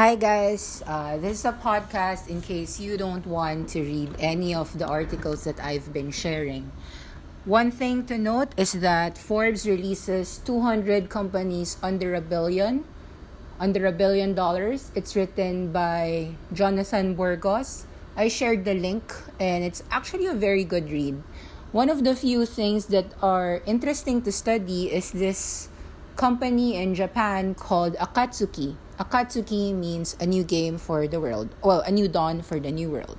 Hi, guys. Uh, this is a podcast in case you don't want to read any of the articles that I've been sharing. One thing to note is that Forbes releases 200 companies under a billion, under a billion dollars. It's written by Jonathan Burgos. I shared the link, and it's actually a very good read. One of the few things that are interesting to study is this company in Japan called Akatsuki. Akatsuki means a new game for the world. Well, a new dawn for the new world.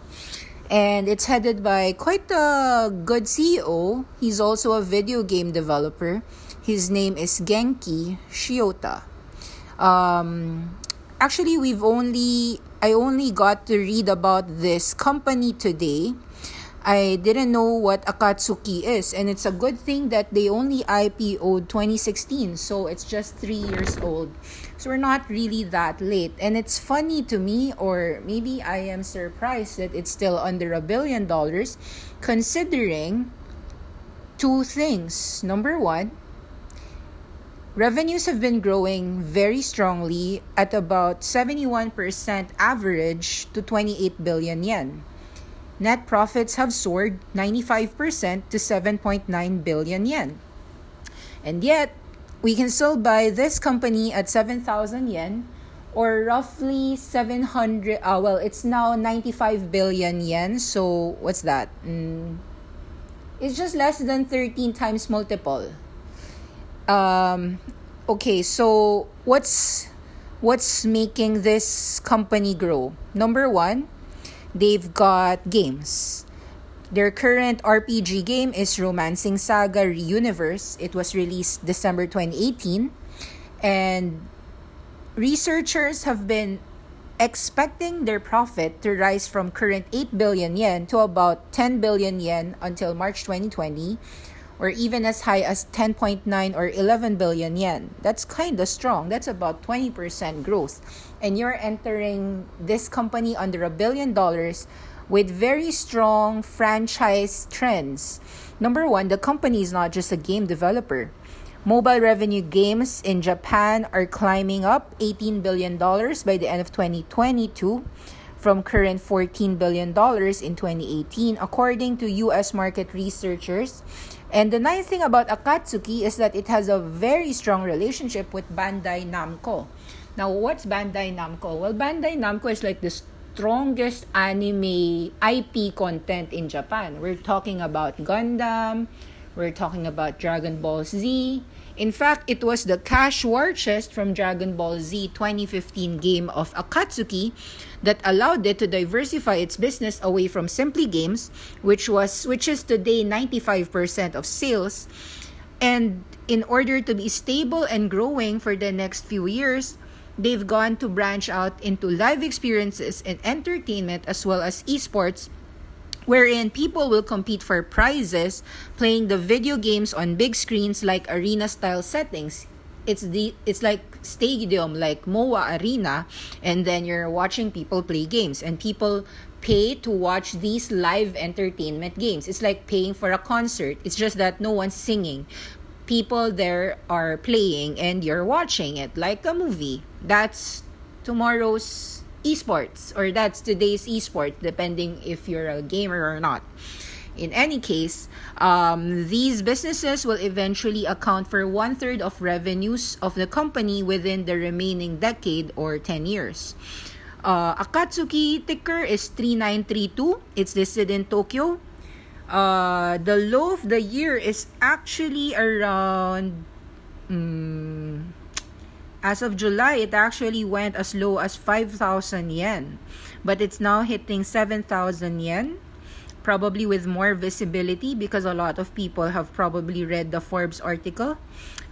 And it's headed by quite a good CEO. He's also a video game developer. His name is Genki Shiota. Um, actually, we've only I only got to read about this company today I didn't know what Akatsuki is, and it's a good thing that they only IPO'd 2016, so it's just three years old. So we're not really that late. And it's funny to me, or maybe I am surprised that it's still under a billion dollars, considering two things. Number one, revenues have been growing very strongly at about 71% average to 28 billion yen net profits have soared 95% to 7.9 billion yen. And yet, we can still buy this company at 7,000 yen or roughly 700 uh, well it's now 95 billion yen so what's that? Mm, it's just less than 13 times multiple. Um okay so what's what's making this company grow? Number 1 They've got games. Their current RPG game is Romancing Saga Reuniverse. It was released December 2018. And researchers have been expecting their profit to rise from current 8 billion yen to about 10 billion yen until March 2020 or even as high as 10.9 or 11 billion yen. That's kind of strong. That's about 20% growth. And you're entering this company under a billion dollars with very strong franchise trends. Number one, the company is not just a game developer. Mobile revenue games in Japan are climbing up $18 billion by the end of 2022 from current $14 billion in 2018, according to US market researchers and the nice thing about Akatsuki is that it has a very strong relationship with Bandai Namco. Now, what's Bandai Namco? Well, Bandai Namco is like the strongest anime IP content in Japan. We're talking about Gundam, we're talking about Dragon Ball Z, in fact, it was the cash war chest from Dragon Ball Z 2015 game of Akatsuki that allowed it to diversify its business away from simply games, which was which is today 95% of sales. And in order to be stable and growing for the next few years, they've gone to branch out into live experiences and entertainment as well as esports wherein people will compete for prizes playing the video games on big screens like arena style settings. It's the it's like stadium like MOA arena and then you're watching people play games. And people pay to watch these live entertainment games. It's like paying for a concert. It's just that no one's singing. People there are playing and you're watching it like a movie. That's tomorrow's esports or that's today's esport depending if you're a gamer or not. In any case um, these businesses will eventually account for one third of revenues of the company within the remaining decade or 10 years. Uh, akatsuki ticker is 3932 it's listed in tokyo. Uh, the low of the year is actually around um, as of July, it actually went as low as 5,000 yen, but it's now hitting 7,000 yen. probably with more visibility because a lot of people have probably read the Forbes article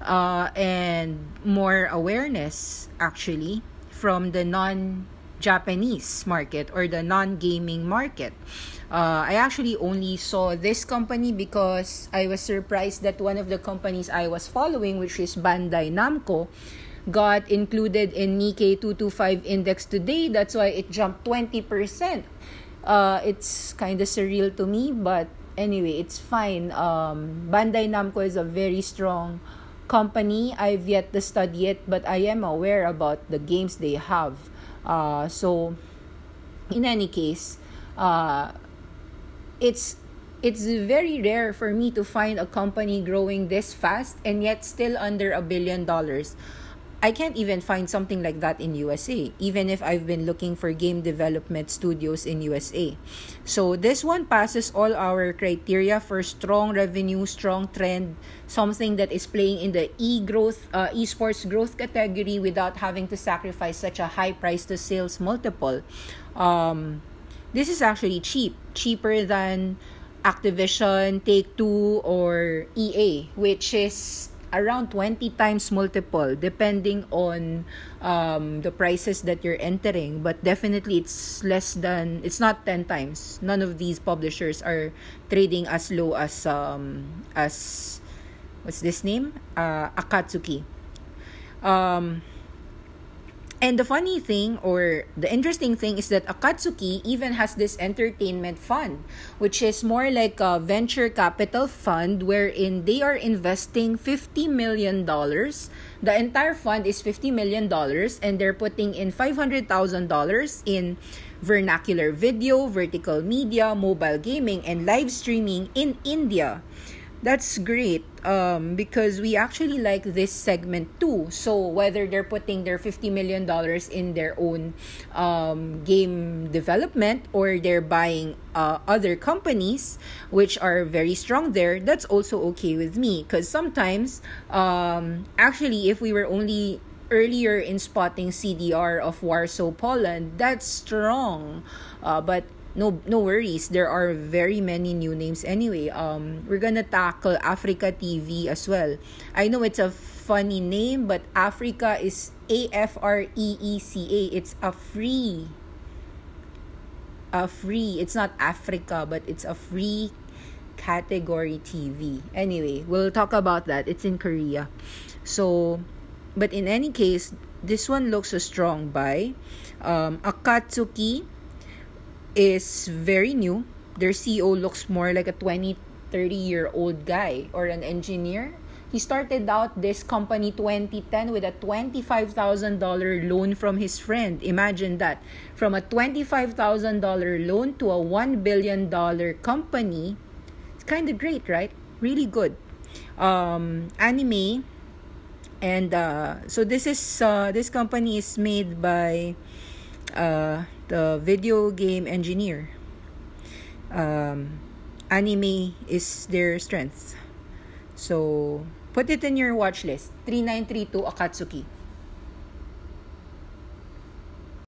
uh, and more awareness actually from the non Japanese market or the non gaming market. Uh, I actually only saw this company because I was surprised that one of the companies I was following, which is Bandai Namco, got included in Nikkei 225 index today. That's why it jumped 20%. Uh, it's kind of surreal to me, but anyway, it's fine. Um, Bandai Namco is a very strong company. I've yet to study it, but I am aware about the games they have. Uh, so, in any case, uh, it's it's very rare for me to find a company growing this fast and yet still under a billion dollars. I can't even find something like that in USA, even if I've been looking for game development studios in USA. So this one passes all our criteria for strong revenue, strong trend, something that is playing in the e-growth, uh, esports growth category without having to sacrifice such a high price to sales multiple. Um, this is actually cheap, cheaper than Activision, Take Two, or EA, which is around 20 times multiple depending on um, the prices that you're entering. But definitely it's less than it's not 10 times. None of these publishers are trading as low as um as what's this name? Uh, akatsuki. Um and the funny thing or the interesting thing is that Akatsuki even has this entertainment fund, which is more like a venture capital fund wherein they are investing $50 million. The entire fund is $50 million and they're putting in $500,000 in vernacular video, vertical media, mobile gaming, and live streaming in India that's great um, because we actually like this segment too. So whether they're putting their $50 million in their own um, game development or they're buying uh, other companies which are very strong there, that's also okay with me. Because sometimes, um, actually, if we were only earlier in spotting CDR of Warsaw, Poland, that's strong. Uh, but no no worries. There are very many new names anyway. Um we're gonna tackle Afreeca TV as well. I know it's a funny name but Afreeca is a-f-r-e-e-c-a it's a free a free it's not africa but it's a free category tv anyway we'll talk about that. It's in korea. So but in any case this one looks a strong buy um akatsuki is very new. Their CEO looks more like a 20, 30 year old guy or an engineer. He started out this company 2010 with a $25,000 loan from his friend. Imagine that. From a $25,000 loan to a $1 billion company. It's kind of great, right? Really good. Um, anime and uh, so this is uh, this company is made by uh, the video game engineer. Um, anime is their strength. So, put it in your watch list. 3932 Akatsuki.